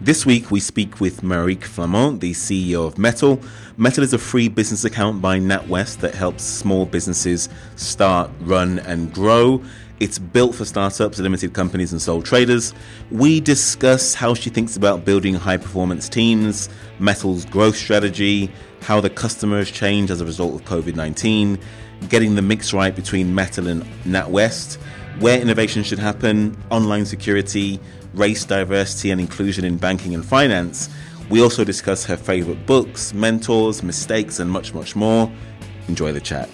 This week, we speak with Marieke Flament, the CEO of Mettle. Mettle is a free business account by NatWest that helps small businesses start, run, and grow. It's built for startups, limited companies, and sole traders. We discuss how she thinks about building high performance teams, Mettle's growth strategy, how the customers change as a result of COVID 19, getting the mix right between Mettle and NatWest, where innovation should happen, online security, race, diversity, and inclusion in banking and finance. We also discuss her favorite books, mentors, mistakes, and much, much more. Enjoy the chat.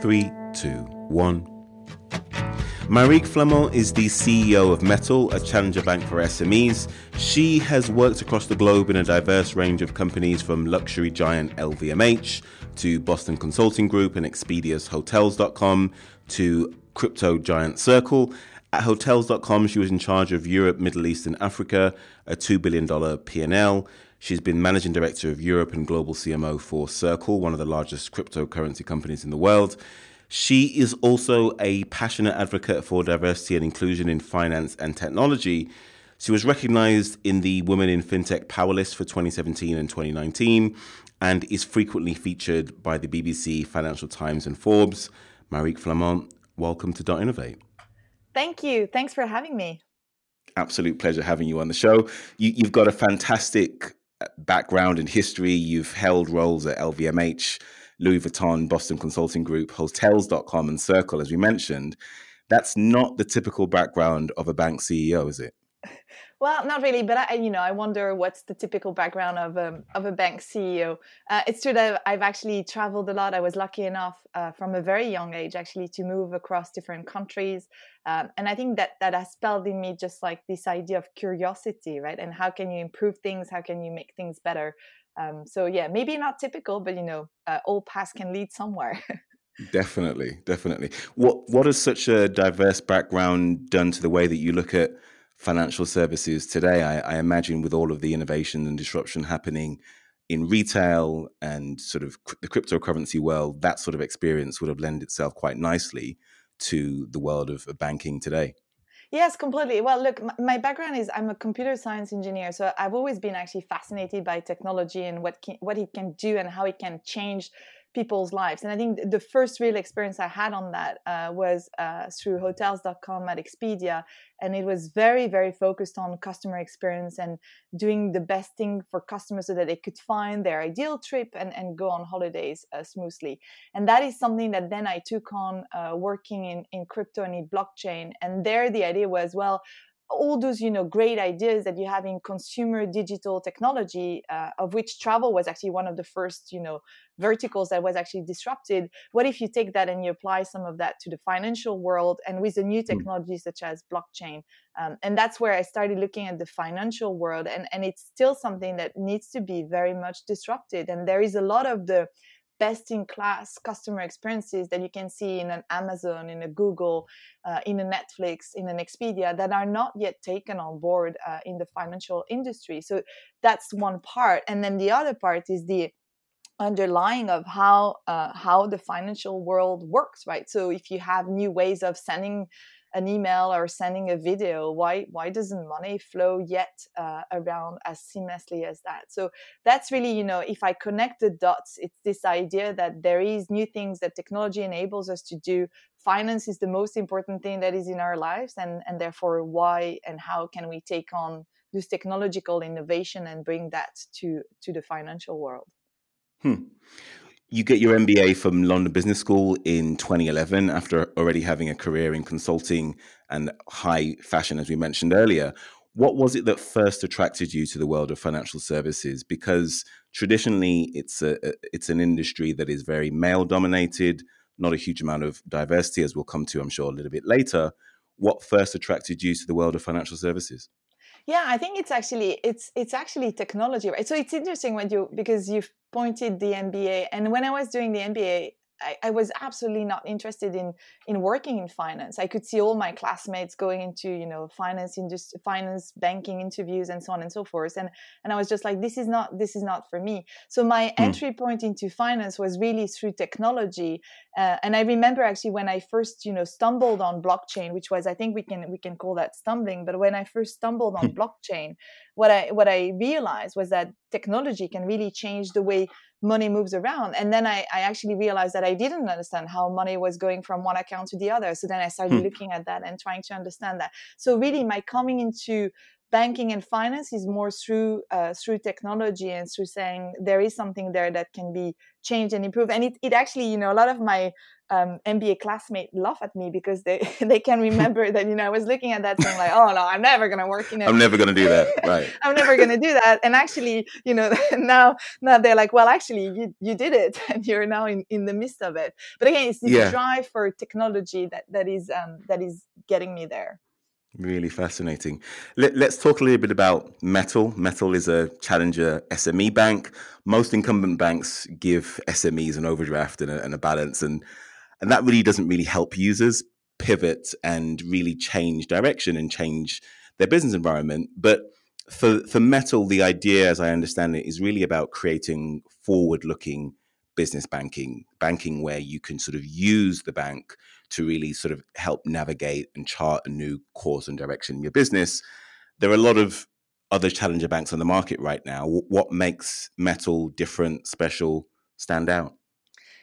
Three, two, one. Marieke Flament is the CEO of Mettle, a challenger bank for SMEs. She has worked across the globe in a diverse range of companies from luxury giant LVMH to Boston Consulting Group and Expedia's Hotels.com to crypto giant Circle. At Hotels.com, she was in charge of Europe, Middle East, and Africa, a $2 billion P&L. She's been managing director of Europe and global CMO for Circle, one of the largest cryptocurrency companies in the world. She is also a passionate advocate for diversity and inclusion in finance and technology. She was recognized in the Women in FinTech Power List for 2017 and 2019 and is frequently featured by the BBC, Financial Times, and Forbes. Marieke Flament, welcome to Dot Innovate. Thank you. Thanks for having me. Absolute pleasure having you on the show. You, have got a fantastic uh, background in history. You've held roles at LVMH, Louis Vuitton, Boston Consulting Group, Hotels.com, and Circle, as we mentioned. That's not the typical background of a bank CEO, is it? Well, not really, but I, you know, I wonder what's the typical background of a um, of a bank CEO. Uh, it's true that I've actually traveled a lot. I was lucky enough uh, from a very young age actually to move across different countries, um, and I think that that has spelled in me just like this idea of curiosity, right? And how can you improve things? How can you make things better? Um, so yeah, maybe not typical, but you know, uh, all paths can lead somewhere. definitely, definitely. What what has such a diverse background done to the way that you look at financial services today. I, I, imagine with all of the innovation and disruption happening in retail and sort of the cryptocurrency world, that sort of experience would have lent itself quite nicely to the world of banking today. Yes, completely. Well, look, my background is I'm a computer science engineer, so I've always been actually fascinated by technology and what can, what it can do and how it can change people's lives. And I think the first real experience I had on that uh, was uh, through hotels.com at Expedia. And it was very, very focused on customer experience and doing the best thing for customers so that they could find their ideal trip and, and go on holidays uh, smoothly. And that is something that then I took on uh, working in, in crypto and in blockchain. And there the idea was, well, all those you know great ideas that you have in consumer digital technology uh, of which travel was actually one of the first you know verticals that was actually disrupted what if you take that and you apply some of that to the financial world and with a new hmm. technology mm. such as blockchain um, and that's where i started looking at the financial world and and it's still something that needs to be very much disrupted and there is a lot of the best in class customer experiences that you can see in an Amazon, in a Google, uh, in a Netflix, in an Expedia that are not yet taken on board uh, in the financial industry. So that's one part. And then the other part is the underlying of how uh, how the financial world works right so if you have new ways of sending an email or sending a video why why doesn't money flow yet uh, around as seamlessly as that? So that's really you know if i connect the dots it's this idea that there is new things that technology enables us to do. Finance is the most important thing that is in our lives and and therefore why and how can we take on this technological innovation and bring that to to the financial world? Hmm you get your MBA from London Business School in 2011 after already having a career in consulting and high fashion, as we mentioned earlier. What was it that first attracted you to the world of financial services? Because traditionally, it's a it's an industry that is very male dominated, not a huge amount of diversity, as we'll come to, I'm sure, a little bit later. What first attracted you to the world of financial services? Yeah, I think it's actually it's it's actually technology, right? So it's interesting when you because you've pointed the MBA, and when I was doing the MBA, I, I, was absolutely not interested in in working in finance. I could see all my classmates going into you know finance industry, finance banking interviews and so on and so forth. And and I was just like, this is not this is not for me. So my mm. entry point into finance was really through technology. Uh, and I remember actually when I first you know stumbled on blockchain, which was I think we can we can call that stumbling. But when I first stumbled on hmm. blockchain, what I what I realized was that technology can really change the way money moves around. And then I, I actually realized that I didn't understand how money was going from one account to the other. So then I started hmm. looking at that and trying to understand that. So really, my coming into banking and finance is more through uh, through technology and through saying there is something there that can be changed and improved. And it, it actually, you know, a lot of my um, MBA classmates laugh at me because they they can remember that you know I was looking at that saying like oh no I'm never gonna work in it I'm never gonna do that right I'm never gonna do that and actually you know now now they're like well actually you you did it and you're now in, in the midst of it but again it's this yeah. drive for technology that that is um, that is getting me there Really fascinating. Let, us talk a little bit about Mettle. Mettle is a challenger SME bank. Most incumbent banks give SMEs an overdraft and a, and a balance, and and that really doesn't really help users pivot and really change direction and change their business environment. But for for Mettle, the idea, as I understand it, is really about creating forward-looking business banking, banking where you can sort of use the bank to really sort of help navigate and chart a new course and direction in your business. There are a lot of other challenger banks on the market right now. What makes Mettle different, special, stand out?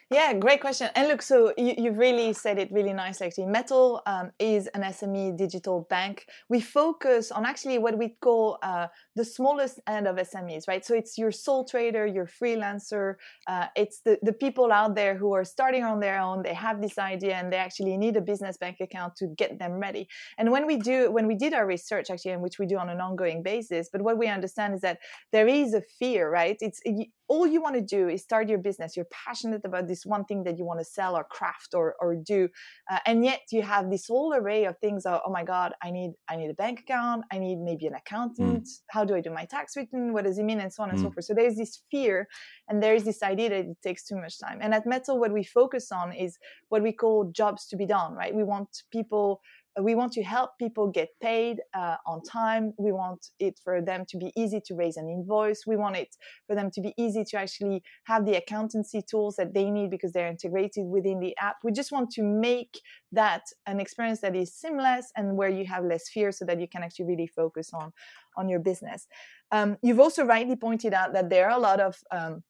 Yeah, great question. And look, so you, have really said it really nicely. Actually, Mettle um, is an SME digital bank. We focus on actually what we call uh, the smallest end of SMEs, right? So it's your sole trader, your freelancer. Uh, it's the, the people out there who are starting on their own. They have this idea and they actually need a business bank account to get them ready. And when we do, when we did our research, actually, and which we do on an ongoing basis, but what we understand is that there is a fear, right? It's all you want to do is start your business you're passionate about this one thing that you want to sell or craft or, or do uh, and yet you have this whole array of things of, oh my god i need i need a bank account i need maybe an mm. accountant mm. how do i do my tax return what does it mean and so on and mm. so forth so there's this fear and there is this idea that it takes too much time and at Mettle what we focus on is what we call jobs to be done right we want people we want to help people get paid uh, on time. We want it for them to be easy to raise an invoice. We want it for them to be easy to actually have the accountancy tools that they need because they're integrated within the app. We just want to make that an experience that is seamless and where you have less fear so that you can actually really focus on, on your business. Um, you've also rightly pointed out that there are a lot of um,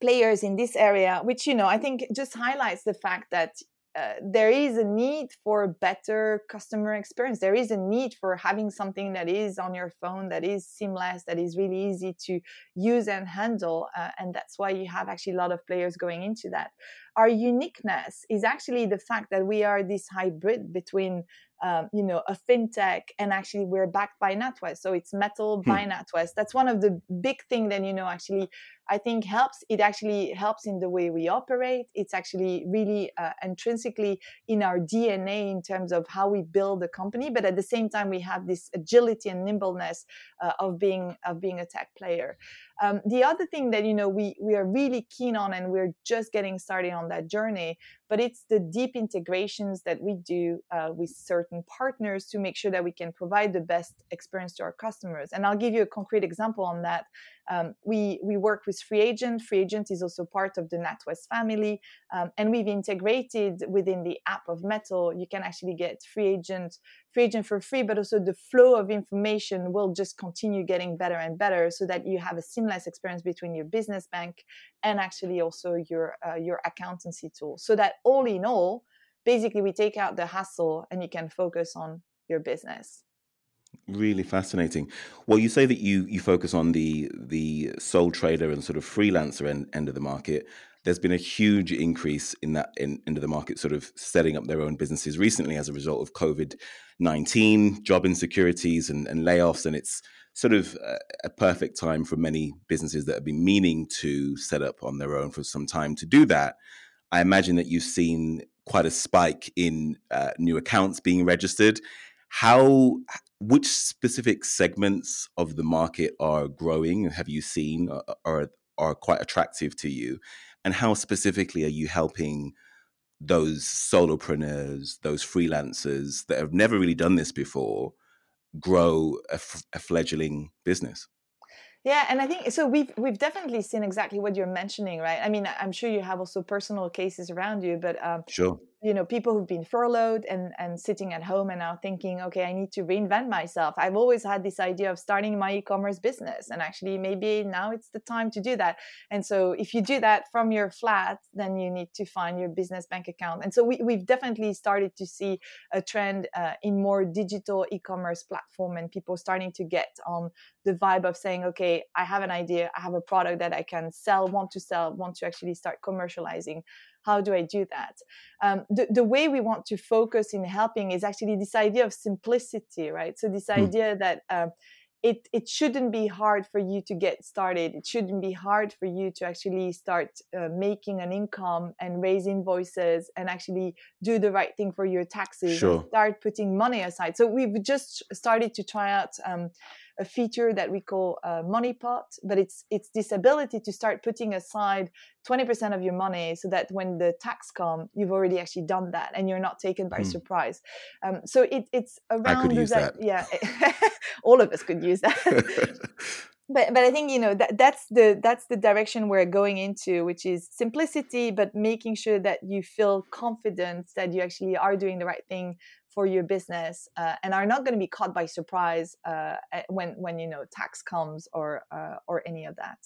players in this area which you know i think just highlights the fact that uh, there is a need for better customer experience. There is a need for having something that is on your phone, that is seamless, that is really easy to use and handle. Uh, and that's why you have actually a lot of players going into that. Our uniqueness is actually the fact that we are this hybrid between um, you know, a fintech, and actually we're backed by NatWest. So it's Mettle hmm. by NatWest. That's one of the big thing that you know actually I think helps. It actually helps in the way we operate. It's actually really uh, intrinsically in our DNA in terms of how we build a company. But at the same time, we have this agility and nimbleness uh, of being of being a tech player. Um, the other thing that you know we we are really keen on, and we're just getting started on that journey, but it's the deep integrations that we do uh, with certain partners to make sure that we can provide the best experience to our customers. And I'll give you a concrete example on that. Um, we we work with FreeAgent. Free Agent is also part of the NatWest family, um, and we've integrated within the app of Mettle. You can actually get FreeAgent FreeAgent for free, but also the flow of information will just continue getting better and better, so that you have a seamless experience between your business bank and actually also your uh, your accountancy tool. So that all in all, basically we take out the hassle and you can focus on your business. Really fascinating. Well, you say that you you focus on the the sole trader and sort of freelancer end, end of the market. There's been a huge increase in that in, into the market, sort of setting up their own businesses recently as a result of COVID nineteen, job insecurities and, and layoffs, and it's sort of a, a perfect time for many businesses that have been meaning to set up on their own for some time to do that. I imagine that you've seen quite a spike in uh, new accounts being registered. How which specific segments of the market are growing have you seen uh, uh, or are, are quite attractive to you and how specifically are you helping those solopreneurs, those freelancers that have never really done this before, grow a, f- a fledgling business? Yeah, and I think so. We've we've definitely seen exactly what you're mentioning, right? I mean, I'm sure you have also personal cases around you, but um, sure you know people who've been furloughed and and sitting at home and now thinking okay i need to reinvent myself. I've always had this idea of starting my e-commerce business and actually maybe now it's the time to do that. And so if you do that from your flat then you need to find your business bank account. And so we, we've definitely started to see a trend uh, in more digital e-commerce platform and people starting to get on the vibe of saying okay i have an idea i have a product that i can sell want to sell want to actually start commercializing how do I do that? Um, the, the way we want to focus in helping is actually this idea of simplicity, right? So this mm. idea that um, it, it shouldn't be hard for you to get started. It shouldn't be hard for you to actually start uh, making an income and raise invoices and actually do the right thing for your taxes sure. start putting money aside. So we've just started to try out um, a feature that we call uh, money pot but it's it's this ability to start putting aside 20% of your money so that when the tax come you've already actually done that and you're not taken by mm. surprise um, so it, it's around I that. yeah all of us could use that but but I think you know that that's the that's the direction we're going into, which is simplicity, but making sure that you feel confident that you actually are doing the right thing for your business uh, and are not going to be caught by surprise uh, when when you know tax comes or uh, or any of that.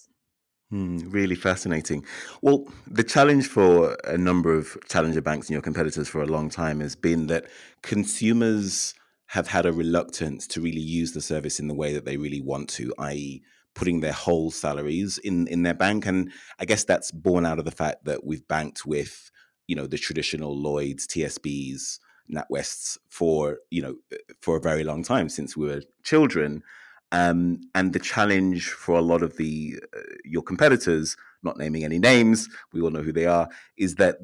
Hmm, really fascinating. Well, the challenge for a number of challenger banks and your competitors for a long time has been that consumers have had a reluctance to really use the service in the way that they really want to, i.e., putting their whole salaries in in their bank. And I guess that's born out of the fact that we've banked with, you know, the traditional Lloyds, TSBs, NatWests for you know for a very long time since we were children. Um, and the challenge for a lot of the uh, your competitors, not naming any names, we all know who they are, is that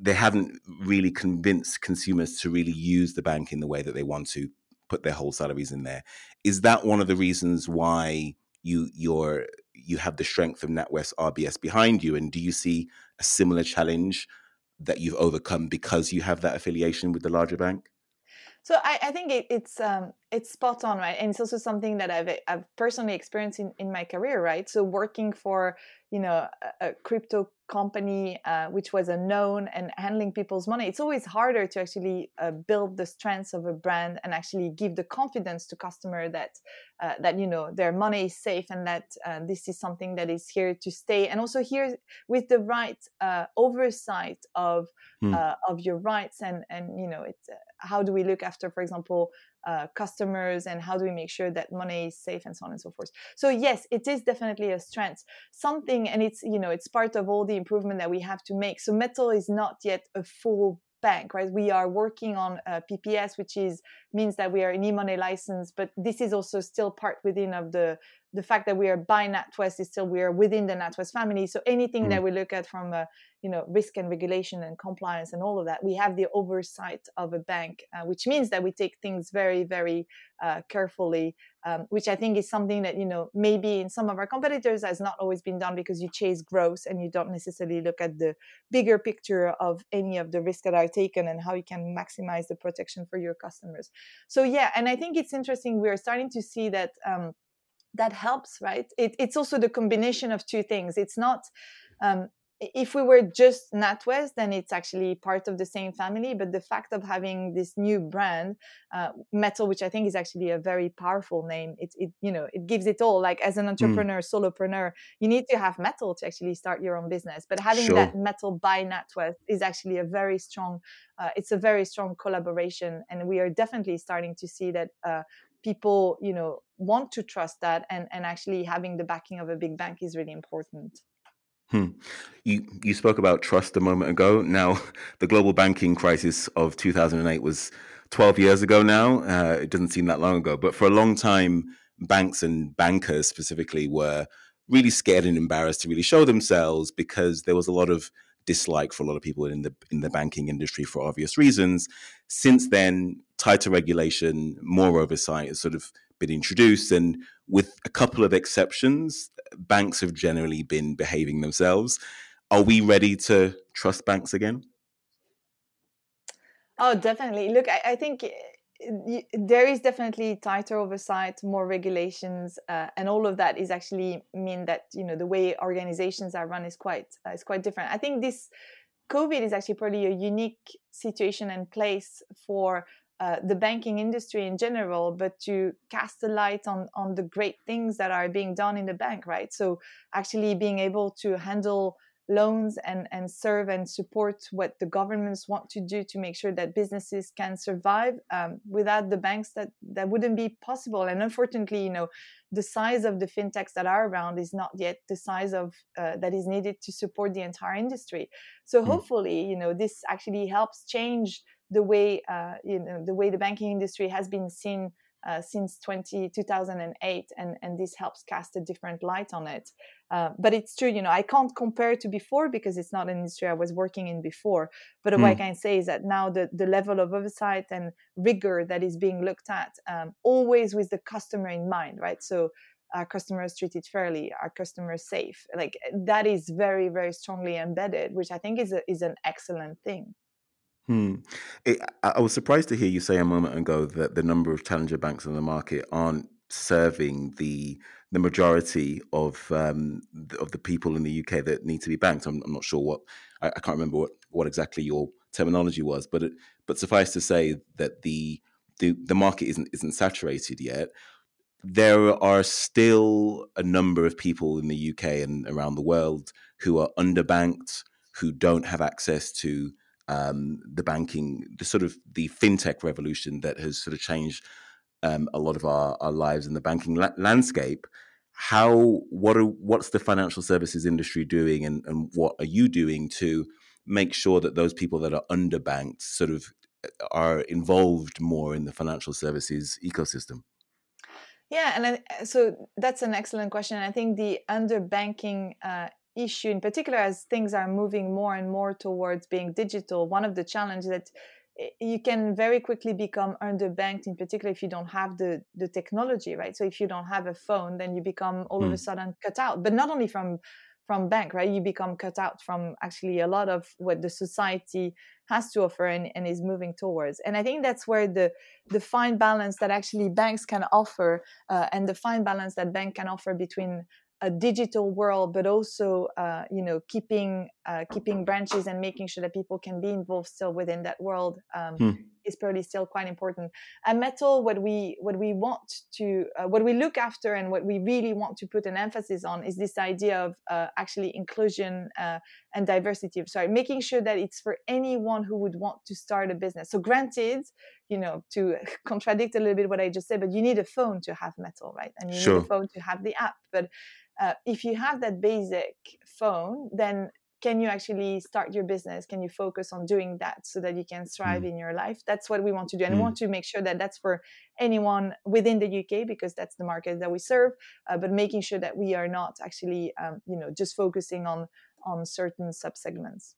they haven't really convinced consumers to really use the bank in the way that they want to put their whole salaries in there. Is that one of the reasons why you you're you have the strength of NatWest RBS behind you? And do you see a similar challenge that you've overcome because you have that affiliation with the larger bank? So I, I think it, it's um, it's spot on, right? And it's also something that I've I've personally experienced in, in my career, right? So working for you know a, a crypto company uh, which was unknown and handling people's money it's always harder to actually uh, build the strengths of a brand and actually give the confidence to customer that uh, that you know their money is safe and that uh, this is something that is here to stay and also here with the right uh, oversight of hmm. of your rights and and you know it's how do we look after for example uh, customers and how do we make sure that money is safe and so on and so forth. So yes it is definitely a strength. Something and it's you know it's part of all the improvement that we have to make. So Mettle is not yet a full bank right? We are working on uh, pps which is means that we are an e-money license but this is also still part within of the the fact that we are by NatWest is still we are within the NatWest family. So anything mm. that we look at from a you know risk and regulation and compliance and all of that, we have the oversight of a bank, uh, which means that we take things very very uh, carefully. Um, which I think is something that you know maybe in some of our competitors has not always been done because you chase growth and you don't necessarily look at the bigger picture of any of the risks that are taken and how you can maximize the protection for your customers. So yeah, and I think it's interesting. We are starting to see that. Um, that helps right it, it's also the combination of two things it's not um, if we were just NatWest, then it's actually part of the same family. But the fact of having this new brand, uh, Mettle, which I think is actually a very powerful name, it, it you know it gives it all. Like as an hmm. entrepreneur, mm. solopreneur, you need to have Mettle to actually start your own business. But having sure. that Mettle by NatWest is actually a very strong. Uh, it's a very strong collaboration, and we are definitely starting to see that uh, people you know want to trust that and and actually having the backing of a big bank is really important hmm. you you spoke about trust a moment ago now the global banking crisis of 2008 was 12 years ago now uh, it doesn't seem that long ago but for a long time banks and bankers specifically were really scared and embarrassed to really show themselves because there was a lot of dislike for a lot of people in the in the banking industry for obvious reasons. Since then, tighter regulation, more oversight has sort of been introduced, and with a couple of exceptions, banks have generally been behaving themselves. are we ready to trust banks again? Oh, definitely. Look, I, I think eh, there is definitely tighter oversight, more regulations, uh, and all of that is actually mean that you know the way organizations are run is quite uh, is quite different. I think this COVID is actually probably a unique situation and place for uh, the banking industry in general, but to cast a light on on the great things that are being done in the bank, right? So actually being able to handle loans and, and serve and support what the governments want to do to make sure that businesses can survive um, without the banks that that wouldn't be possible and unfortunately you know the size of the fintechs that are around is not yet the size of uh, that is needed to support the entire industry so mm. hopefully you know this actually helps change the way uh, you know the way the banking industry has been seen uh, since 20, 2008 and, and this helps cast a different light on it. Uh, but it's true you know i can't compare to before because it's not an industry i was working in before. But mm. what i hmm. can say is that now the, the level of oversight and rigor that is being looked at um, always with the customer in mind right? So our customers treated fairly? Our customers safe? Like that is very very strongly embedded which i think is a, is an excellent thing Hmm. It, I was surprised to hear you say a moment ago that the number of challenger banks in the market aren't serving the the majority of um, of the people in the UK that need to be banked. I'm, I'm not sure what I, I, can't remember what, what exactly your terminology was, but it, but suffice to say that the the, the market isn't isn't saturated yet. There are still a number of people in the UK and around the world who are underbanked, who don't have access to um, the banking, the sort of the fintech revolution that has sort of changed um, a lot of our, our lives in the banking la- landscape. How what are what's the financial services industry doing, and, and what are you doing to make sure that those people that are underbanked sort of uh, are involved more in the financial services ecosystem? Yeah, and I, so that's an excellent question. I think the underbanking uh, issue in particular as things are moving more and more towards being digital one of the challenges that you can very quickly become underbanked in particular if you don't have the the technology right so if you don't have a phone then you become all mm. of a hmm. sudden cut out but not only from from bank right you become cut out from actually a lot of what the society has to offer and, and is moving towards and i think that's where the the fine balance that actually banks can offer uh, and the fine balance that bank can offer between a digital world, but also uh, you know keeping uh, keeping branches and making sure that people can be involved still within that world um, hmm. is probably still quite important. At Mettle, what we what we want to uh, what we look after and what we really want to put an emphasis on is this idea of uh, actually inclusion uh, and diversity. Sorry, making sure that it's for anyone who would want to start a business. So granted, you know to contradict a little bit what I just said, but you need a phone to have Mettle, right? And you sure. need a phone to have the app, but uh, if you have that basic phone, then can you actually start your business? Can you focus on doing that so that you can thrive mm. in your life? That's what we want to do, and mm. we want to make sure that that's for anyone within the UK because that's the market that we serve. Uh, but making sure that we are not actually, um, you know, just focusing on on certain subsegments.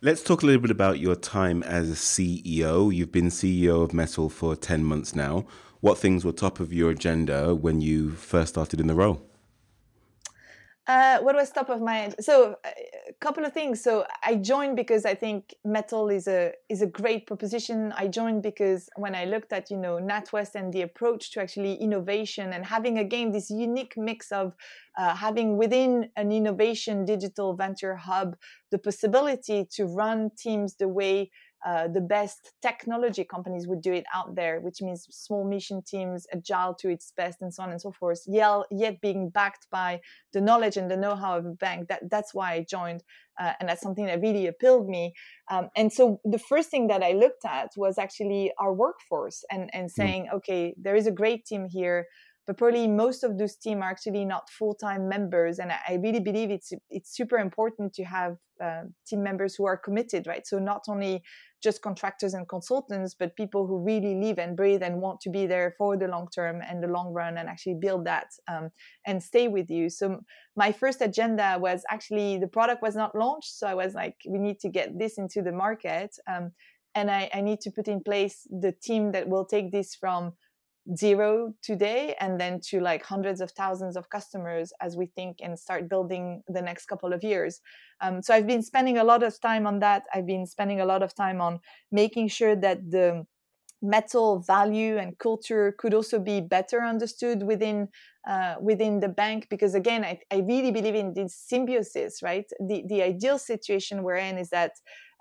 Let's talk a little bit about your time as a CEO. You've been CEO of Mettle for 10 months now. What things were top of your agenda when you first started in the role? Uh, what was top of mind? So a uh, couple of things. So I joined because I think Mettle is a is a great proposition. I joined because when I looked at you know NatWest and the approach to actually innovation and having again this unique mix of uh, having within an innovation digital venture hub the possibility to run teams the way uh, the best technology companies would do it out there, which means small mission teams, agile to its best, and so on and so forth. Yet, yet being backed by the knowledge and the know-how of a bank. That that's why I joined, uh, and that's something that really appealed me. Um, and so the first thing that I looked at was actually our workforce, and and hmm. saying, mm. okay, there is a great team here but probably most of those teams are actually not full-time members and i really believe it's it's super important to have uh, team members who are committed right? So not only just contractors and consultants but people who really live and breathe and want to be there for the long term and the long run and actually build that um, and stay with you. So my first agenda was actually the product was not launched so i was like we need to get this into the market um, and I, I need to put in place the team that will take this from zero today and then to like hundreds of thousands of customers as we think and start building the next couple of years. Um, so i've been spending a lot of time on that. I've been spending a lot of time on making sure that the Mettle value and culture could also be better understood within uh, within the bank because again I, I really believe in this symbiosis right? The the ideal situation we're in is that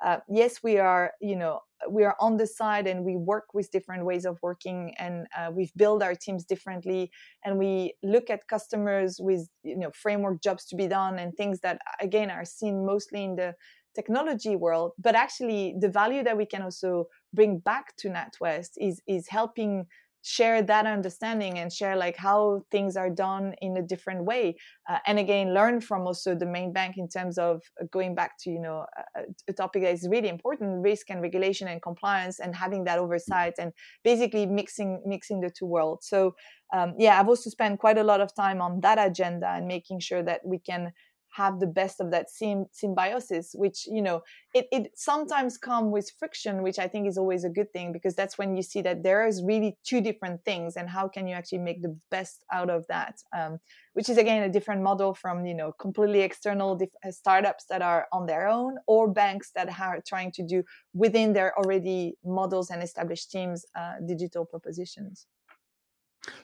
uh, yes we are you know we are on the side and we work with different ways of working and uh, we've built our teams differently. And we look at customers with you know framework jobs to be done and things that again are seen mostly in the technology world. But actually the value that we can also bring back to NatWest is is helping share that understanding and share like how things are done in a different way uh, and again learn from also the main bank in terms of uh, going back to you know a, a, topic that is really important risk and regulation and compliance and having that oversight and basically mixing mixing the two worlds. So um, yeah i've also spent quite a lot of time on that agenda and making sure that we can have the best of that sym- symbiosis which you know it, it sometimes come with friction which i think is always a good thing because that's when you see that there is really two different things and how can you actually make the best out of that um, which is again a different model from you know completely external dif- uh, startups that are on their own or banks that are trying to do within their already models and established teams uh, digital propositions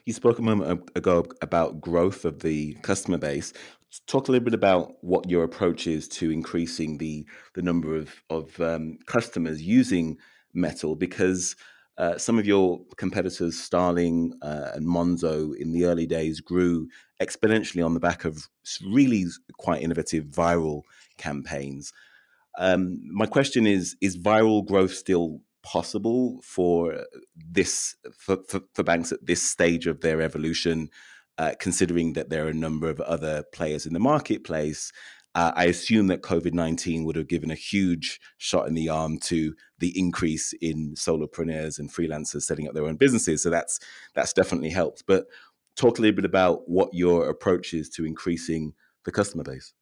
you spoke a moment ago about growth of the customer base. Talk a little bit about what your approach is to increasing the the number of of um, customers using Mettle, because uh, some of your competitors, Starling uh, and Monzo, in the early days grew exponentially on the back of really quite innovative viral campaigns. Um, my question is: Is viral growth still possible for this for, for, for banks at this stage of their evolution, uh, considering that there are a number of other players in the marketplace. Uh, I assume that COVID 19 would have given a huge shot in the arm to the increase in solopreneurs and freelancers setting up their own businesses. So that's that's definitely helped. But talk a little bit about what your approach is to increasing the customer base.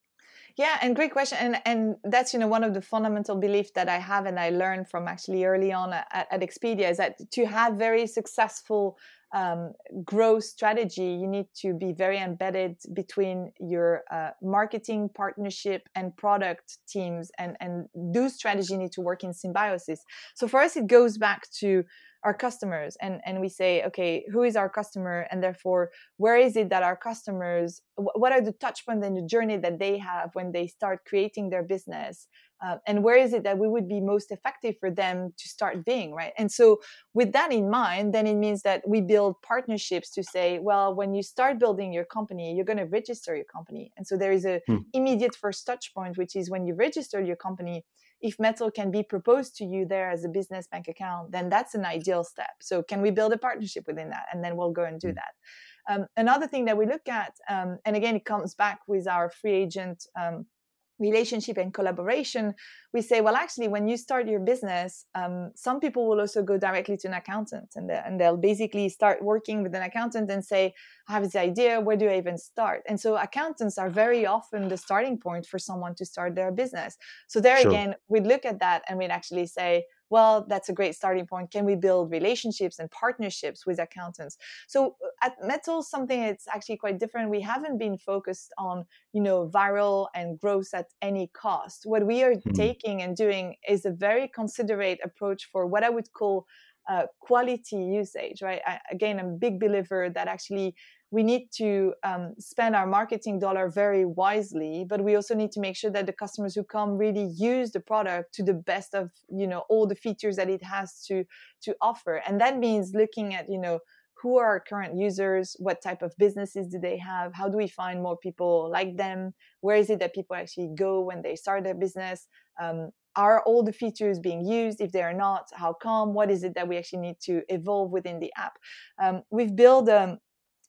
Yeah, and great question, and and that's you know one of the fundamental beliefs that I have and I learned from actually early on at, at Expedia is that to have very successful um, growth strategy, you need to be very embedded between your uh, marketing partnership and product teams, and and those strategy need to work in symbiosis. So for us, it goes back to our customers and and we say okay who is our customer and therefore where is it that our customers what are the touch points in the journey that they have when they start creating their business uh, and where is it that we would be most effective for them to start being right and so with that in mind then it means that we build partnerships to say well when you start building your company you're going to register your company and so there is a hmm. immediate first touch point which is when you register your company if Mettle can be proposed to you there as a business bank account then that's an ideal step. So can we build a partnership within that? And then we'll go and do mm. that. Um, another thing that we look at um, and again it comes back with our FreeAgent um, relationship and collaboration, we say, well, actually, when you start your business, um, some people will also go directly to an accountant and, and they'll basically start working with an accountant and say, I have this idea, where do I even start? And so accountants are very often the starting point for someone to start their business. So there sure. again, we'd look at that and we'd actually say, well that's a great starting point. Can we build relationships and partnerships with accountants? So uh, at Mettle something it's actually quite different. We haven't been focused on you know viral and growth at any cost. What we are mm-hmm. taking and doing is a very considerate approach for what i would call uh, quality usage right? I, again i'm a big believer that actually we need to um, spend our marketing dollar very wisely but we also need to make sure that the customers who come really use the product to the best of you know all the features that it has to to offer. And that means looking at you know who are our current users what type of businesses do they have how do we find more people like them where is it that people actually go when they start their business um, are all the features being used? If they are not how come? What is it that we actually need to evolve within the app? Um, we've built um,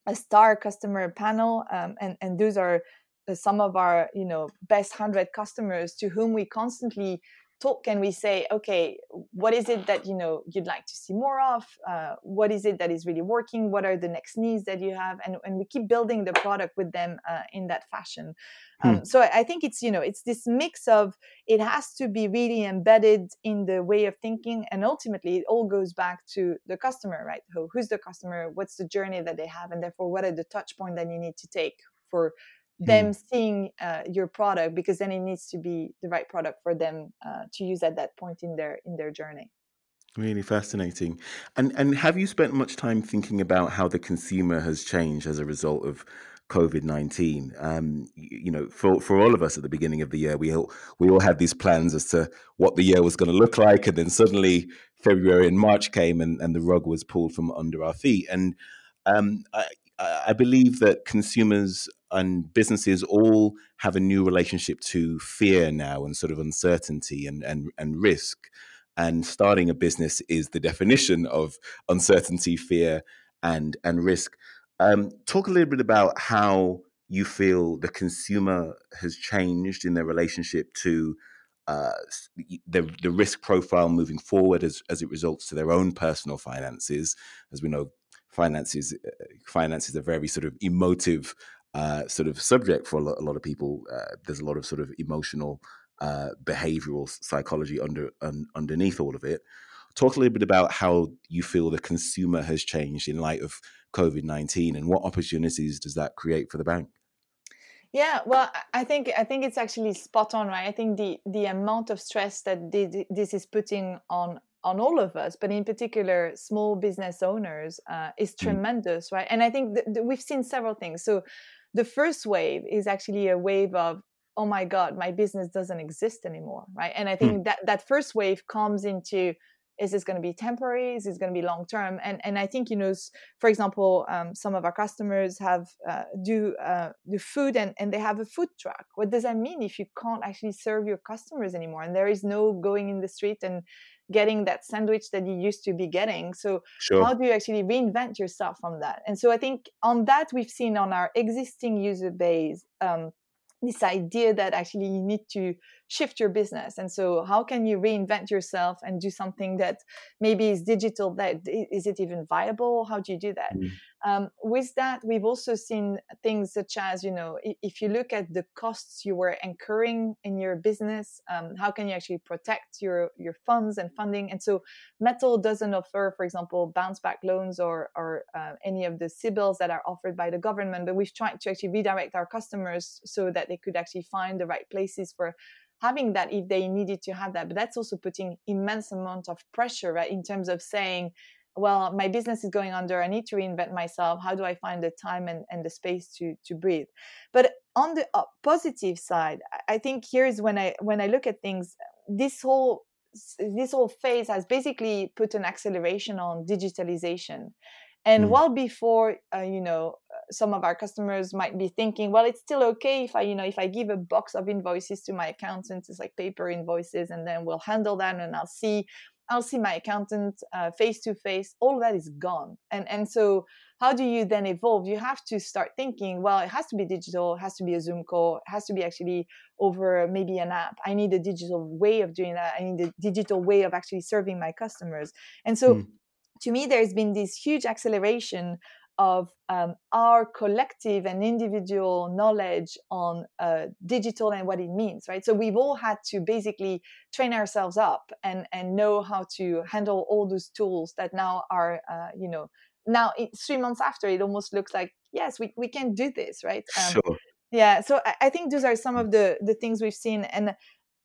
a star customer panel, um, and and those are uh, some of our you know best hundred customers to whom we constantly talk and we say okay what is it that you know you'd like to see more of? Uh, what is it that is really working? What are the next needs that you have? And, and we keep building the product with them uh, in that fashion. Hmm. um, so i think it's you know it's this mix of it has to be really embedded in the way of thinking and ultimately it all goes back to the customer right? Who, who's the customer? What's the journey that they have? And therefore what are the touch point that you need to take for them mm. seeing uh, your product because then it needs to be the right product for them uh, to use at that point in their in their journey really fascinating and and have you spent much time thinking about how the consumer has changed as a result of COVID nineteen. Um, you know, for for all of us at the beginning of the year, we all we all had these plans as to what the year was going to look like, and then suddenly February and March came, and, and the rug was pulled from under our feet. And um, I, I believe that consumers and businesses all have a new relationship to fear now and sort of uncertainty and, and, and risk. And starting a business is the definition of uncertainty, fear, and, and risk. Um, talk a little bit about how you feel the consumer has changed in their relationship to uh, the the risk profile moving forward as as it results to their own personal finances. As we know, finances uh, finance is a very sort of emotive uh, sort of subject for a lot, a lot of people. Uh, there's a lot of sort of emotional, uh, behavioral psychology under un, underneath all of it. Talk a little bit about how you feel the consumer has changed in light of COVID nineteen, and what opportunities does that create for the bank? Yeah, well, I think I think it's actually spot on, right? I think the the amount of stress that this is putting on on all of us, but in particular small business owners, uh, is mm. tremendous, right? And I think th- th- we've seen several things. So the first wave is actually a wave of oh my god my business doesn't exist anymore right and i think mm. that that first wave comes into is this going to be temporary? Is this going to be long term and and i think you know for example um, some of our customers have uh, do uh, the food and and they have a food truck. What does that mean if you can't actually serve your customers anymore and there is no going in the street and getting that sandwich that you used to be getting? So sure. how do you actually reinvent yourself from that? And so i think on that we've seen on our existing user base um, this idea that actually you need to shift your business. And so how can you reinvent yourself and do something that maybe is digital that is it even viable? How do you do that? Mm. um, with that we've also seen things such as you know if you look at the costs you were incurring in your business um, how can you actually protect your your funds and funding? And so Mettle doesn't offer for example bounce back loans or or uh, any of the CBILS that are offered by the government but we've tried to actually redirect our customers so that they could actually find the right places for having that if they needed to have that but that's also putting immense amount of pressure right in terms of saying well my business is going under. I need to reinvent myself. How do i find the time and, and the space to to breathe? But on the positive side i think here's when i when i look at things this whole this whole phase has basically put an acceleration on digitalization and mm. while before uh, you know some of our customers might be thinking well it's still okay if i you know if i give a box of invoices to my accountant it's like paper invoices and then we'll handle that and i'll see i'll see my accountant face to face all that is gone. And and so how do you then evolve? You have to start thinking well it has to be digital it has to be a zoom call it has to be actually over maybe an app. I need a digital way of doing that. I need a digital way of actually serving my customers. And so mm. To me there's been this huge acceleration of um, our collective and individual knowledge on uh, digital and what it means right? So we've all had to basically train ourselves up and and know how to handle all those tools that now are uh, you know now three months after it almost looks like yes we, we can do this right? Um, sure. yeah so I, I think those are some of the the things we've seen and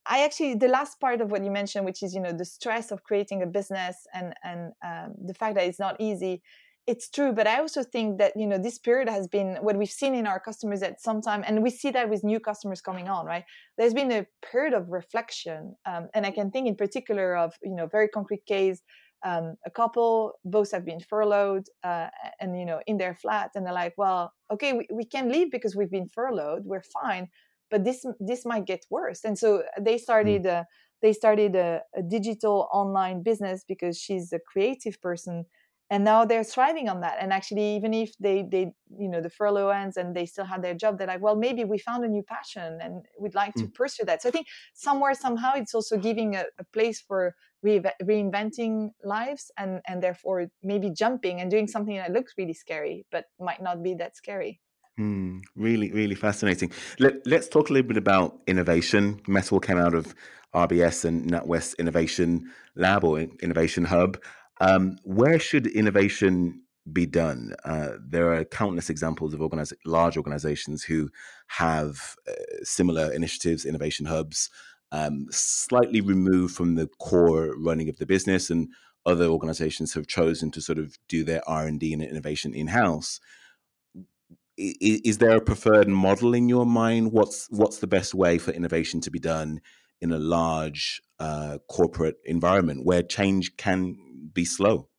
I actually the last part of what you mentioned, which is you know the stress of creating a business and and um, the fact that it's not easy it's true. But i also think that you know this period has been what we've seen in our customers at some time and we see that with new customers coming on right? There's been a period of reflection um, and i can think in particular of you know very concrete case um, a couple both have been furloughed uh, and you know in their flat and they're like well okay we, we can leave because we've been furloughed. We're fine but this this might get worse and so they hmm. started uh, they started a, a digital online business because she's a creative person and now they're thriving on that and actually even if they they you know the furlough ends and they still have their job they're like well maybe we found a new passion and we'd like to mm. pursue that so i think somewhere somehow it's also giving a, a place for re- reinventing lives and and therefore maybe jumping and doing something that looks really scary but might not be that scary Hmm, really, really fascinating. Let, us talk a little bit about innovation. Mettle came out of RBS and NatWest Innovation Lab or Innovation Hub. Um, where should innovation be done? Uh, there are countless examples of organiz- large organizations who have uh, similar initiatives, innovation hubs, um, slightly removed from the core running of the business, and other organizations have chosen to sort of do their R and D and innovation in house. Is, there a preferred model in your mind? What's what's the best way for innovation to be done in a large uh, corporate environment where change can be slow?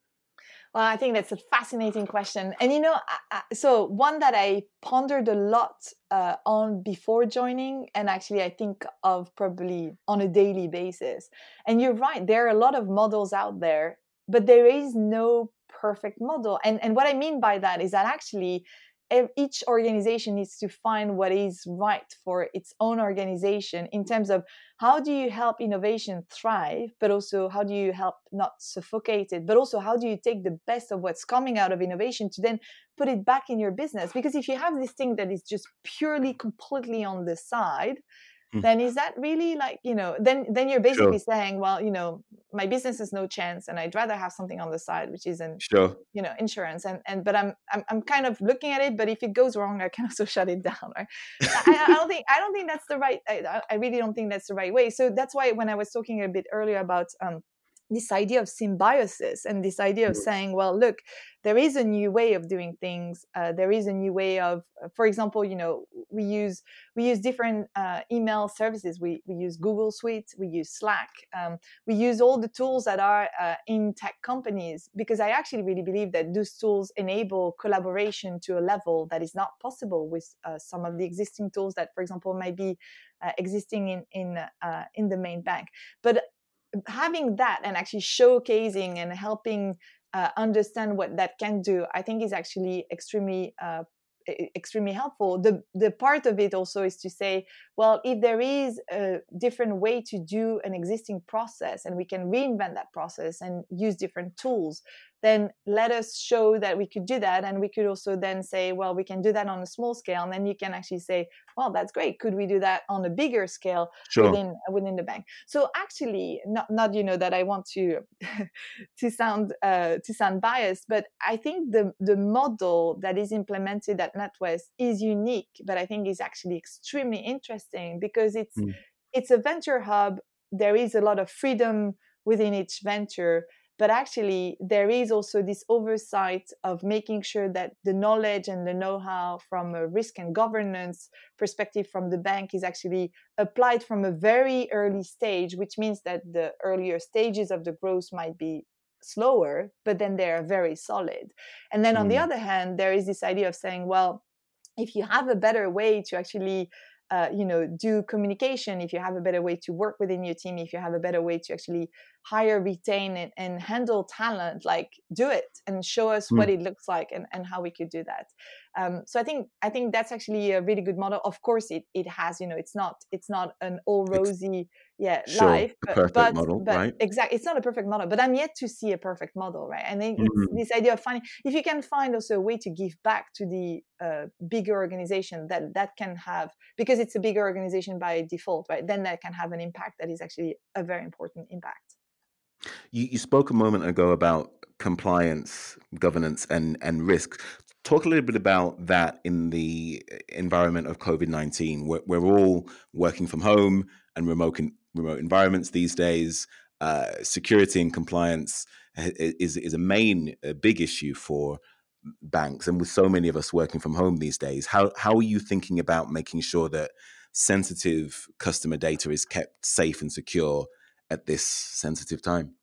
Well, I think that's a fascinating question. And, you know, I, I, so one that I pondered a lot uh, on before joining, and actually I think of probably on a daily basis. And you're right, there are a lot of models out there, but there is no perfect model. And, and what I mean by that is that actually each organization needs to find what is right for its own organization in terms of how do you help innovation thrive but also how do you help not suffocate it but also how do you take the best of what's coming out of innovation to then put it back in your business? Because if you have this thing that is just purely completely on the side Hmm. then is that really like you know then then you're basically sure. saying well you know my business has no chance and i'd rather have something on the side which isn't sure you know insurance and and but i'm i'm, I'm kind of looking at it but if it goes wrong i can also shut it down right I, I, don't think i don't think that's the right I, I really don't think that's the right way so that's why when i was talking a bit earlier about um this idea of symbiosis and this idea of mm-hmm. saying well look there is a new way of doing things uh, there is a new way of uh, for example you know we use we use different uh, email services we, we use google suite we use slack um, we use all the tools that are uh, in tech companies because i actually really believe that those tools enable collaboration to a level that is not possible with uh, some of the existing tools that for example might be uh, existing in in in the main bank but having that and actually showcasing and helping uh, understand what that can do, I think is actually extremely uh, extremely helpful. The the part of it also is to say, well, if there is a different way to do an existing process and we can reinvent that process and use different tools, then let us show that we could do that. And we could also then say, well, we can do that on a small scale. And then you can actually say, well, that's great. Could we do that on a bigger scale sure. within within the bank? So actually, not not you know that I want to to sound uh, to sound biased, but I think the the model that is implemented at NatWest is unique, but I think is actually extremely interesting because it's mm. it's a venture hub. There is a lot of freedom within each venture but actually there is also this oversight of making sure that the knowledge and the know-how from a risk and governance perspective from the bank is actually applied from a very early stage which means that the earlier stages of the growth might be slower but then they are very solid and then on the mm. other hand there is this idea of saying well if you have a better way to actually uh, you know do communication if you have a better way to work within your team if you have a better way to actually hire retain and, and handle talent like do it and show us mm. what it looks like and, and how we could do that um, so i think i think that's actually a really good model of course it, it has you know it's not it's not an all rosy yeah sure, life but, but, model, but right? exactly it's not a perfect model but i'm yet to see a perfect model right and then mm-hmm. this idea of finding if you can find also a way to give back to the uh, bigger organization that that can have because it's a bigger organization by default right then that can have an impact that is actually a very important impact you, you spoke a moment ago about compliance governance and and risk talk a little bit about that in the environment of covid-19 we're, we're all working from home and remote remote environments these days. Uh, security and compliance is is a main a big issue for banks, and with so many of us working from home these days, how how are you thinking about making sure that sensitive customer data is kept safe and secure at this sensitive time?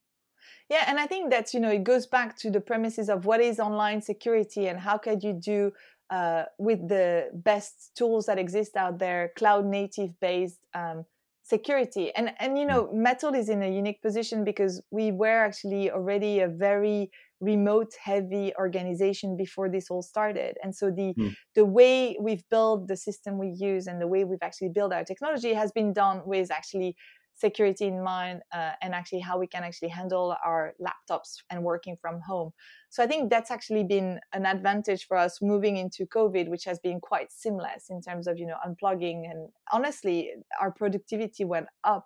Yeah, and I think that you know it goes back to the premises of what is online security and how can you do uh, with the best tools that exist out there, cloud native based um, security and and you hmm. know Mettle is in a unique position because we were actually already a very remote heavy organization before this all started and so the mm. the way we've built the system we use and the way we've actually built our technology has been done with actually security in mind uh, and actually how we can actually handle our laptops and working from home. So i think that's actually been an advantage for us moving into covid which has been quite seamless in terms of you know unplugging and honestly our productivity went up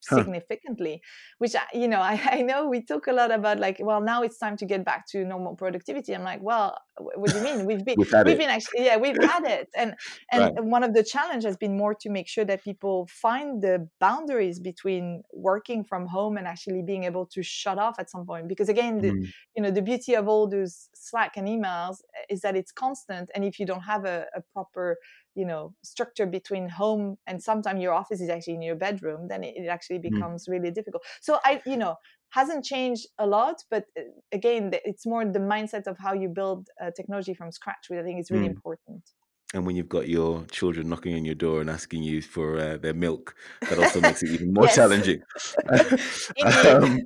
significantly huh. which you know I, I know we talk a lot about like well now it's time to get back to normal productivity i'm like well what do you mean we've been we've, we've been actually yeah we've had it and and right. one of the challenge has been more to make sure that people find the boundaries between working from home and actually being able to shut off at some point because again the, mm. you know the beauty of all those slack and emails is that it's constant and if you don't have a, a proper you know structure between home and sometimes your office is actually in your bedroom then it, it actually mm. becomes mm. really difficult so i you know hasn't changed a lot but uh, again it's more the mindset of how you build uh, technology from scratch which i think is really mm. important and when you've got your children knocking on your door and asking you for uh, their milk, that also makes it even more challenging. um,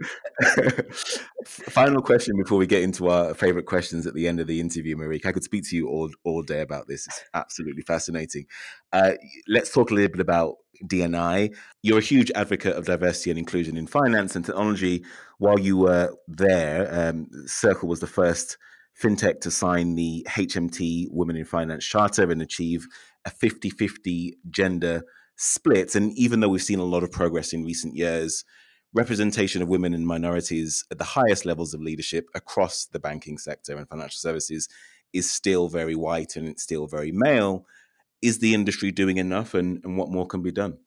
final question before we get into our favorite questions at the end of the interview, Marieke. I could speak to you all all day about this. It's absolutely fascinating. Uh, let's talk a little bit about D&I. You're a huge advocate of diversity and inclusion in finance and technology. While you were there, um, Circle was the first fintech to sign the HMT Women in Finance Charter and achieve a 50 50 gender split. And even though we've seen a lot of progress in recent years, representation of women and minorities at the highest levels of leadership across the banking sector and financial services is still very white and it's still very male. Is the industry doing enough and, and what more can be done?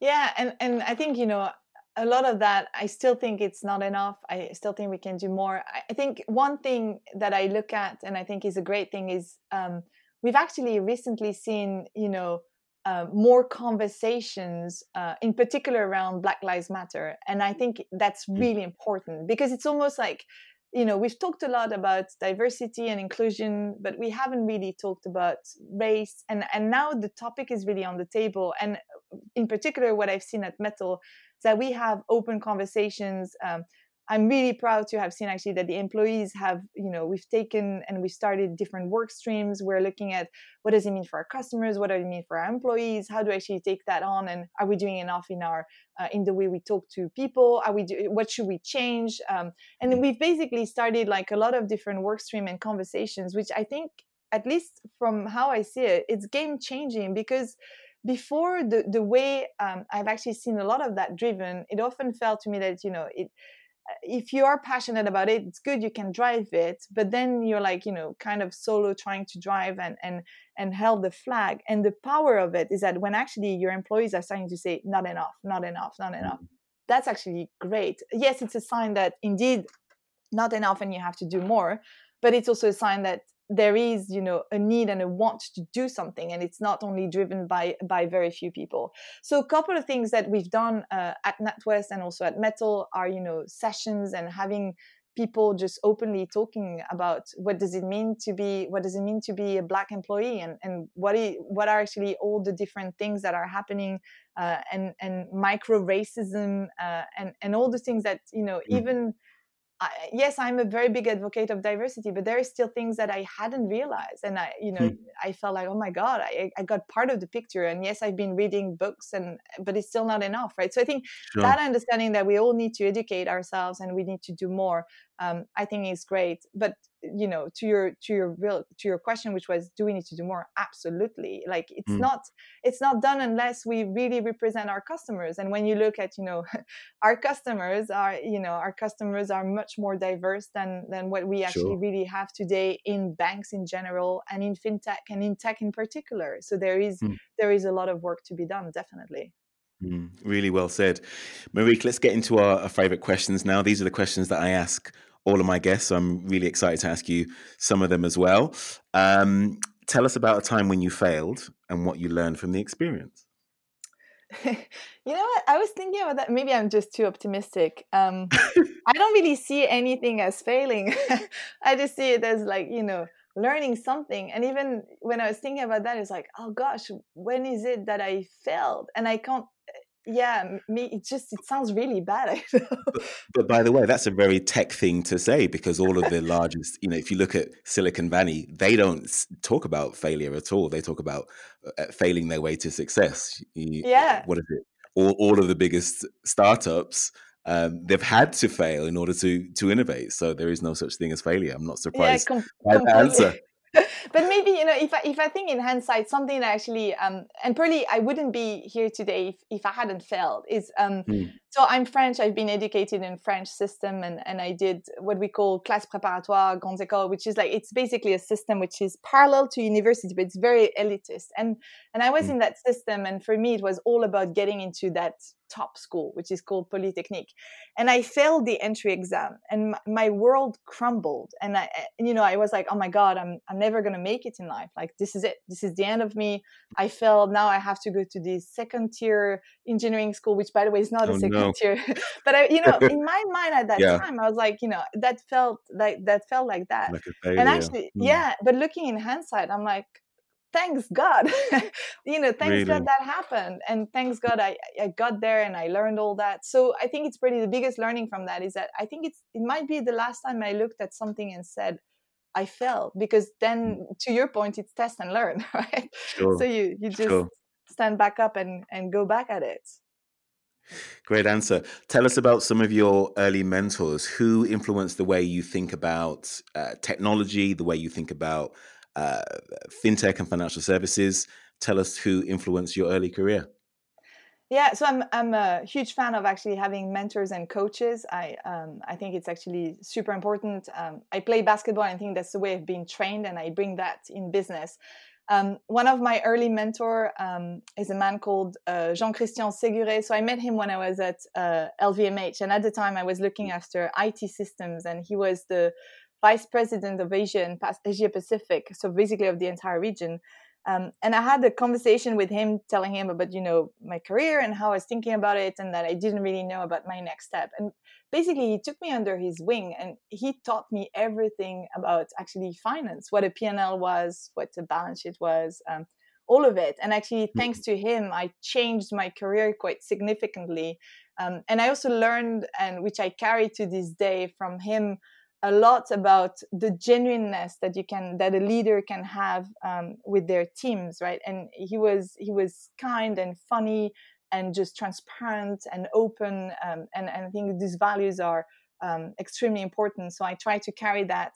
Yeah, and, and I think, you know, a lot of that i still think it's not enough. I still think we can do more. I think one thing that i look at and i think is a great thing is um, we've actually recently seen you know uh, more conversations uh, in particular around black lives matter. And i think that's hmm. really important because it's almost like you know we've talked a lot about diversity and inclusion but we haven't really talked about race. And and now the topic is really on the table. And in particular what i've seen at Mettle that we have open conversations. Um, I'm really proud to have seen actually that the employees have, you know, we've taken and we started different work streams. We're looking at what does it mean for our customers, what does it mean for our employees, how do we actually take that on, and are we doing enough in our uh, in the way we talk to people? Are we do, what should we change? Um, and we've basically started like a lot of different work stream and conversations, which I think, at least from how I see it, it's game changing because before the the way um, I've actually seen a lot of that driven, it often felt to me that you know it uh, if you are passionate about it it's good you can drive it but then you're like you know kind of solo trying to drive and and and held the flag and the power of it is that when actually your employees are starting to say not enough not enough not enough mm-hmm. that's actually great yes it's a sign that indeed not enough and you have to do more but it's also a sign that there is you know a need and a want to do something and it's not only driven by by very few people so a couple of things that we've done uh, at NatWest and also at Mettle are you know sessions and having people just openly talking about what does it mean to be what does it mean to be a black employee and and what is, what are actually all the different things that are happening uh, and and micro racism uh, and and all the things that you know mm. even I, yes, I'm a very big advocate of diversity, but there are still things that I hadn't realized, and I, you know, hmm. I felt like, oh my god, I, I got part of the picture. And yes, I've been reading books, and but it's still not enough, right? So I think sure. that understanding that we all need to educate ourselves and we need to do more, um, I think is great. But you know to your to your real to your question which was do we need to do more absolutely like it's mm. not it's not done unless we really represent our customers and when you look at you know our customers are you know our customers are much more diverse than than what we actually sure. really have today in banks in general and in fintech and in tech in particular so there is mm. there is a lot of work to be done definitely mm, really well said Marieke let's get into our, our favorite questions now these are the questions that i ask all of my guests. So I'm really excited to ask you some of them as well. Um, tell us about a time when you failed and what you learned from the experience. you know what? I was thinking about that. Maybe I'm just too optimistic. Um, I don't really see anything as failing. I just see it as like, you know, learning something and even when i was thinking about that it's like oh gosh when is it that i failed and i can't yeah me it just it sounds really bad but, but, by the way that's a very tech thing to say because all of the largest you know if you look at silicon valley they don't talk about failure at all. They talk about uh, failing their way to success. Yeah. what is it? All, all of the biggest startups um, they've had to fail in order to to innovate. So there is no such thing as failure. I'm not surprised yeah, com- by the answer but maybe you know if I, if I think in hindsight something actually um and probably I wouldn't be here today if, if I hadn't failed is um mm. So I'm French I've been educated in French system and and I did what we call classe préparatoire grandes écoles which is like it's basically a system which is parallel to university but it's very elitist and and I was mm. in that system and for me it was all about getting into that top school, which is called Polytechnique. And I failed the entry exam and my, world crumbled. And I, you know, I was like, oh my God, I'm, I'm never going to make it in life. Like, this is it. This is the end of me. I failed. Now I have to go to this second tier engineering school, which by the way is not oh, a second no. Tier. but I, you know, in my mind at that yeah. time, I was like, you know, that felt like, that felt like that. Like and actually, mm. yeah, but looking in hindsight, I'm like, thanks God, you know, thanks really? God that happened. And thanks God I, I got there and I learned all that. So I think it's pretty the biggest learning from that is that I think it's it might be the last time I looked at something and said, I failed. Because then mm. to your point, it's test and learn, right? Sure. So you you just sure. stand back up and, and go back at it. Great answer. Tell us about some of your early mentors. Who influenced the way you think about uh, technology, the way you think about uh, fintech and financial services. Tell us who influenced your early career. Yeah, so I'm I'm a huge fan of actually having mentors and coaches. I um, I think it's actually super important. Um, I play basketball. I think that's the way I've been trained, and I bring that in business. Um, one of my early mentor um, is a man called uh, Jean-Christian Séguré. So I met him when I was at uh, LVMH, and at the time I was looking after IT systems, and he was the vice president of Asia and Asia Pacific, so basically of the entire region. Um, and I had a conversation with him, telling him about you know my career and how I was thinking about it, and that I didn't really know about my next step. And basically, he took me under his wing, and he taught me everything about actually finance, what a P&L was, what a balance sheet was, um, all of it. And actually, hmm. thanks to him, I changed my career quite significantly. Um, and I also learned, and which I carry to this day from him, a lot about the genuineness that you can that a leader can have um, with their teams right? And he was he was kind and funny and just transparent and open um, and, and i think these values are um, extremely important. So i try to carry that.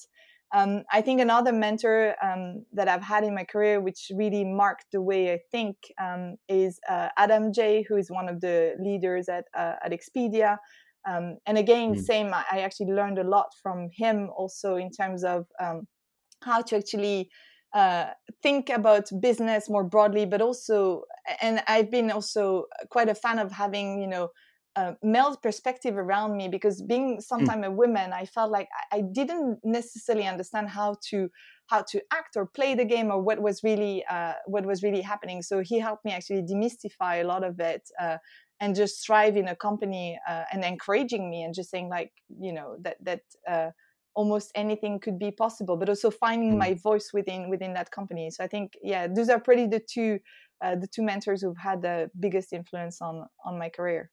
Um, i think another mentor um, that i've had in my career which really marked the way i think um, is uh, adam j who is one of the leaders at, uh, at expedia um, and again, mm. same, I actually learned a lot from him also in terms of um, how to actually uh, think about business more broadly, but also, and I've been also quite a fan of having, you know, uh, male perspective around me because being sometimes mm. a woman, I felt like I, I didn't necessarily understand how to how to act or play the game or what was really uh, what was really happening. So he helped me actually demystify a lot of it, uh, and just thrive in a company uh, and encouraging me and just saying like you know that that uh, almost anything could be possible but also finding mm. my voice within within that company. So i think yeah those are pretty the two uh, the two mentors who've had the biggest influence on on my career.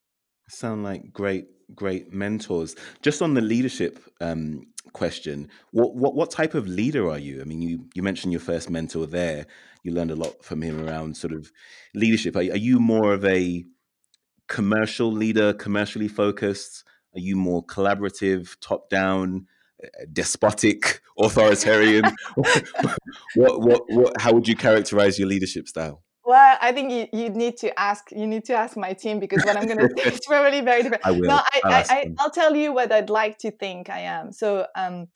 Sound like great great mentors. Just on the leadership um, question what, what what type of leader are you? I mean you you mentioned your first mentor there. You learned a lot from him around sort of leadership. Are, are you more of a commercial leader, commercially focused? Are you more collaborative, top down, uh, despotic, authoritarian? what, what, what, how would you characterize your leadership style? Well, I think you, you need to ask you need to ask my team because what I'm going to say is probably very different. I will. No, I, I'll, I, I, will tell you what I'd like to think I am. So, um,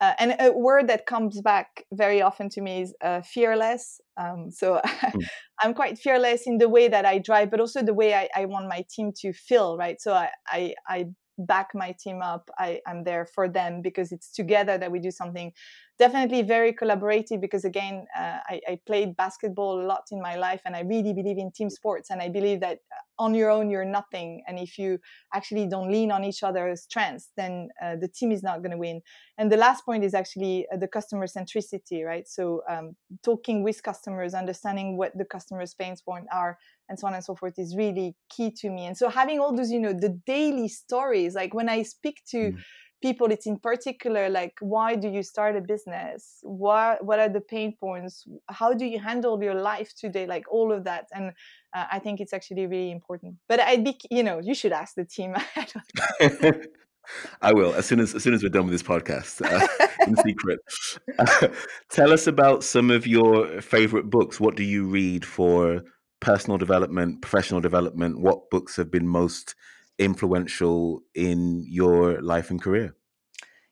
uh, and a word that comes back very often to me is uh, fearless. Um, so mm. I'm quite fearless in the way that I drive, but also the way I, I want my team to feel, right? So I, I, I back my team up. I, am there for them because it's together that we do something. Definitely very collaborative because again, uh, I, I, played basketball a lot in my life, and I really believe in team sports, and I believe that uh, on your own you're nothing, and if you actually don't lean on each other's strengths, then uh, the team is not going to win. And the last point is actually uh, the customer centricity, right? So um, talking with customers, understanding what the customer's pain points are and so on and so forth is really key to me and so having all those you know the daily stories like when i speak to mm. People it's in particular like why do you start a business? What what are the pain points? How do you handle your life today? Like all of that. And uh, i think it's actually really important. But i'd be you know you should ask the team. I will as soon as as soon as we're done with this podcast uh, in secret. Uh, tell us about some of your favorite books. What do you read for personal development, professional development, what books have been most influential in your life and career?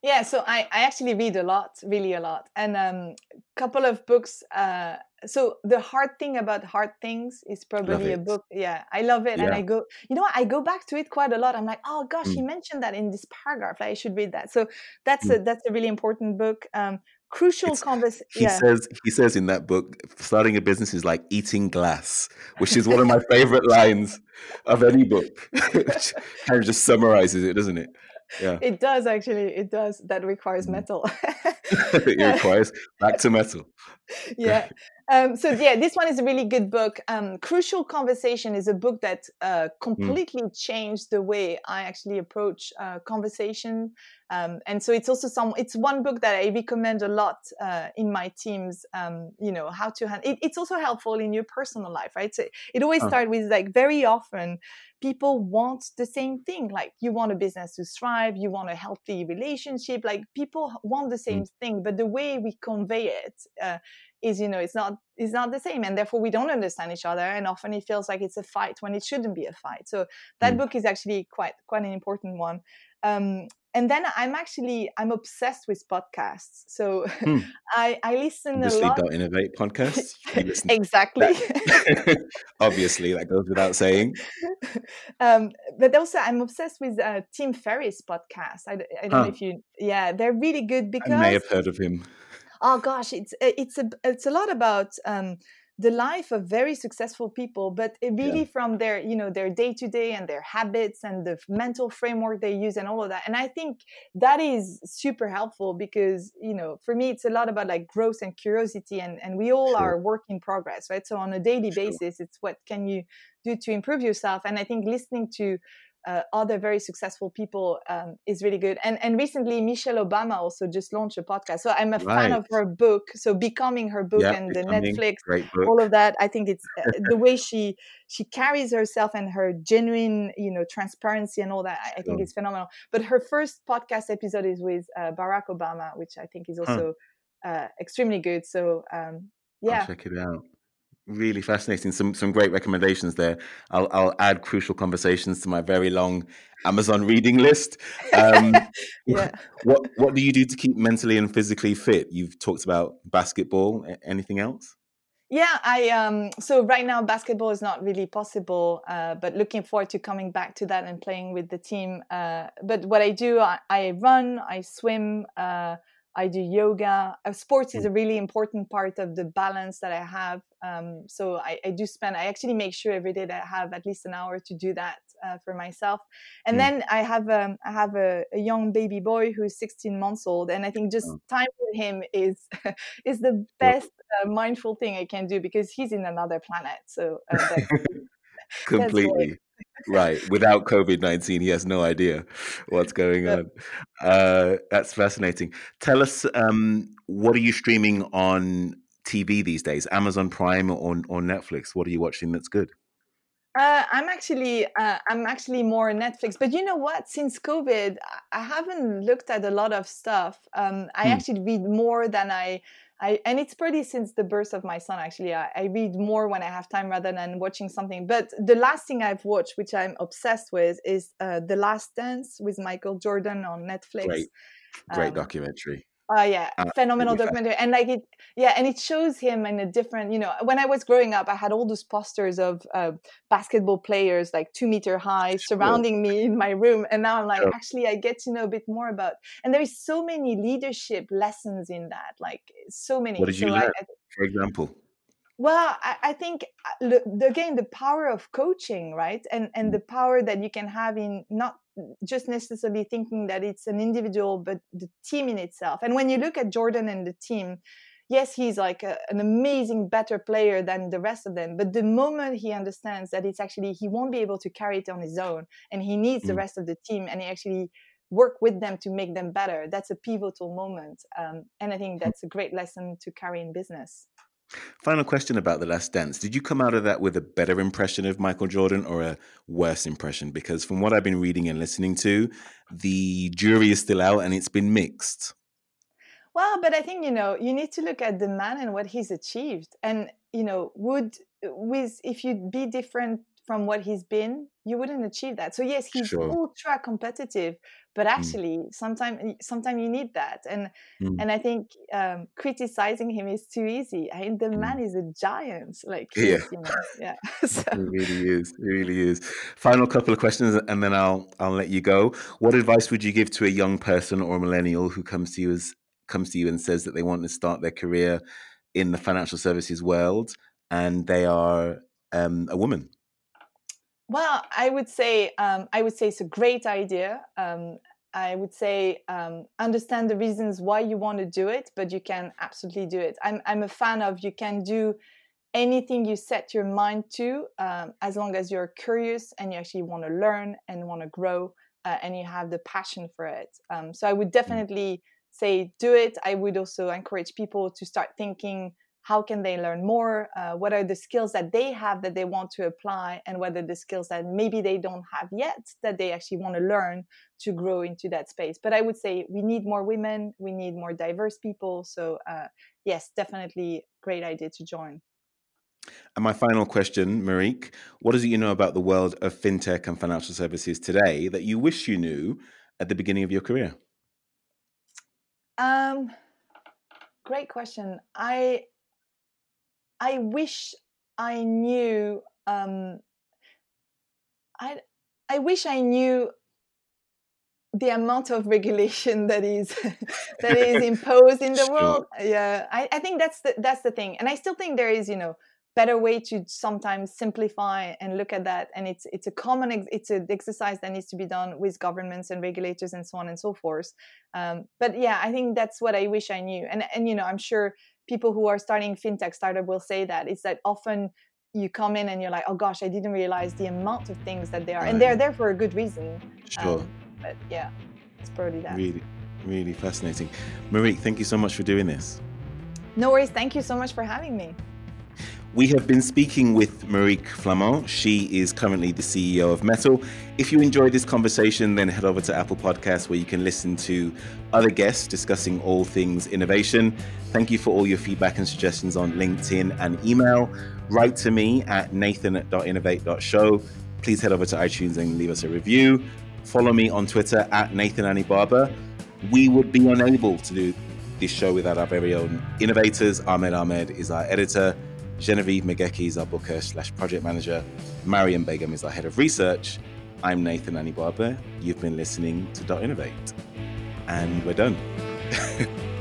Yeah, so I, I actually read a lot, really a lot. And a um, couple of books. Uh, so the hard thing about hard things is probably a book. Yeah, I love it. Yeah. And I go, you know, I go back to it quite a lot. I'm like, oh gosh, mm. he mentioned that in this paragraph. Like, I should read that. So that's mm. a that's a really important book. Um, crucial conversation. He yeah. says he says in that book, starting a business is like eating glass, which is one of my favorite lines of any book. which kind of just summarizes it, doesn't it? Yeah. It does actually. It does. That requires mm. mettle. it requires back to Mettle. yeah. Um, so yeah, this one is a really good book. Um, Crucial Conversation is a book that uh, mm. completely mm. changed the way I actually approach uh, conversation. Um, and so it's also some. It's one book that I recommend a lot uh, in my teams. Um, you know how to handle. It, it's also helpful in your personal life, right? So it always starts with like very often people want the same thing. Like you want a business to thrive, you want a healthy relationship. Like people want the same mm. thing, but the way we convey it uh, is you know it's not it's not the same and therefore we don't understand each other and often it feels like it's a fight when it shouldn't be a fight. So that mm. book is actually quite quite an important one. Um, and then i'm actually i'm obsessed with podcasts. So hmm. i i listen obviously a lot Dot Innovate podcasts. Exactly. that, obviously that goes without saying. Um, but also i'm obsessed with uh, tim ferriss podcast. I, I don't huh. know if you yeah they're really good because i may have heard of him oh gosh, it's eh, it's a it's a lot about um, the life of very successful people, but really yeah. from their you know their day to day and their habits and the mental framework they use and all of that. And I think that is super helpful because you know for me it's a lot about like growth and curiosity, and and we all sure. are work in progress, right? So on a daily sure. basis, it's what can you do to improve yourself. And I think listening to uh, other very successful people um, is really good. And and recently Michelle Obama also just launched a podcast. So I'm a right. fan of her book. So becoming her book yep, and the Netflix, all of that. I think it's uh, the way she she carries herself and her genuine you know transparency and all that. I, I think it's phenomenal. But her first podcast episode is with uh, Barack Obama, which I think is also huh. Uh, extremely good. So um, yeah, I'll check it out really fascinating. Some some great recommendations there. I'll I'll add crucial conversations to my very long Amazon reading list. Um, yeah. What what do you do to keep mentally and physically fit? You've talked about basketball. Anything else? Yeah, I um so right now basketball is not really possible, uh, but looking forward to coming back to that and playing with the team. Uh, but what I do, I, I run, I swim. Uh, I do yoga. Uh, sports is mm. a really important part of the balance that I have. Um, so I, I, do spend. I actually make sure every day that I have at least an hour to do that uh, for myself. And mm. then I have um, I have a, a, young baby boy who's 16 months old, and I think just oh. time with him is is the best uh, mindful thing I can do because he's in another planet. So uh, completely right. Without COVID 19, he has no idea what's going on. Uh, that's fascinating. Tell us, um, what are you streaming on TV these days? Amazon Prime or, or Netflix? What are you watching that's good? Uh, I'm actually uh, I'm actually more Netflix, but you know what? Since COVID, I haven't looked at a lot of stuff. Um, I hmm. actually read more than I I, and it's pretty since the birth of my son actually I, I, read more when i have time rather than watching something but the last thing i've watched which i'm obsessed with is uh, the last dance with michael jordan on netflix great great um, documentary Oh yeah, uh, phenomenal documentary, and like it, yeah, and it shows him in a different. You know, when I was growing up, I had all those posters of uh, basketball players, like two meter high, surrounding sure. me in my room, and now I'm like, sure. actually, I get to know a bit more about. And there is so many leadership lessons in that, like so many. What did you so learn, I, I, for example? Well, I, I think uh, again the power of coaching, right, and and mm. the power that you can have in not just necessarily thinking that it's an individual, but the team in itself. And when you look at Jordan and the team, yes, he's like a, an amazing, better player than the rest of them. But the moment he understands that it's actually, he won't be able to carry it on his own and he needs mm. the rest of the team and he actually work with them to make them better, that's a pivotal moment. Um, and I think that's a great lesson to carry in business. Final question about The Last Dance. Did you come out of that with a better impression of Michael Jordan or a worse impression? Because from what I've been reading and listening to, the jury is still out and it's been mixed. Well, but I think, you know, you need to look at the man and what he's achieved. And, you know, would with if you'd be different from what he's been, you wouldn't achieve that. So yes, he's sure. ultra competitive, but mm. actually, mm. sometimes sometimes you need that. And mm. and I think um, criticizing him is too easy. I mean, the mm. man is a giant. Like yeah, you know, yeah. so. It really is. It really is. Final couple of questions, and then I'll I'll let you go. What advice would you give to a young person or a millennial who comes to you as comes to you and says that they want to start their career in the financial services world and they are um, a woman? Well, I would say um, I would say it's a great idea. Um, I would say um, understand the reasons why you want to do it, but you can absolutely do it. I'm I'm a fan of you can do anything you set your mind to, um, as long as you're curious and you actually want to learn and want to grow, uh, and you have the passion for it. Um, so I would mm. definitely say do it. I would also encourage people to start thinking how can they learn more uh, what are the skills that they have that they want to apply and what are the skills that maybe they don't have yet that they actually want to learn to grow into that space but i would say we need more women we need more diverse people so uh, yes definitely great idea to join and my final question, Marieke, what is it you know about the world of fintech and financial services today that you wish you knew at the beginning of your career? Um, great question. I I wish I knew. Um, I I wish I knew the amount of regulation that is that is imposed in the sure. world. Yeah, I, I think that's the that's the thing, and I still think there is you know better way to sometimes simplify and look at that and it's it's a common ex- it's an exercise that needs to be done with governments and regulators and so on and so forth um, but yeah i think that's what i wish i knew and and you know i'm sure people who are starting fintech startup will say that is that often you come in and you're like, oh gosh, I didn't realize the amount of things that they are, right. and they're there for a good reason. Sure. Um, but yeah, it's probably that. Really, really fascinating. Marie, thank you so much for doing this. No worries. Thank you so much for having me. We have been speaking with Marieke Flament. She is currently the CEO of Mettle. If you enjoyed this conversation, then head over to Apple Podcasts where you can listen to other guests discussing all things innovation. Thank you for all your feedback and suggestions on LinkedIn and email. Write to me at nathan.innovate.show. Please head over to iTunes and leave us a review. Follow me on Twitter at Nathan Barber. We would be unable to do this show without our very own innovators. Ahmed Ahmed is our editor. Genevieve Megeki is our booker slash project manager. Mariam Begum is our head of research. I'm Nathan Barber. You've been listening to Dot Innovate. And we're done.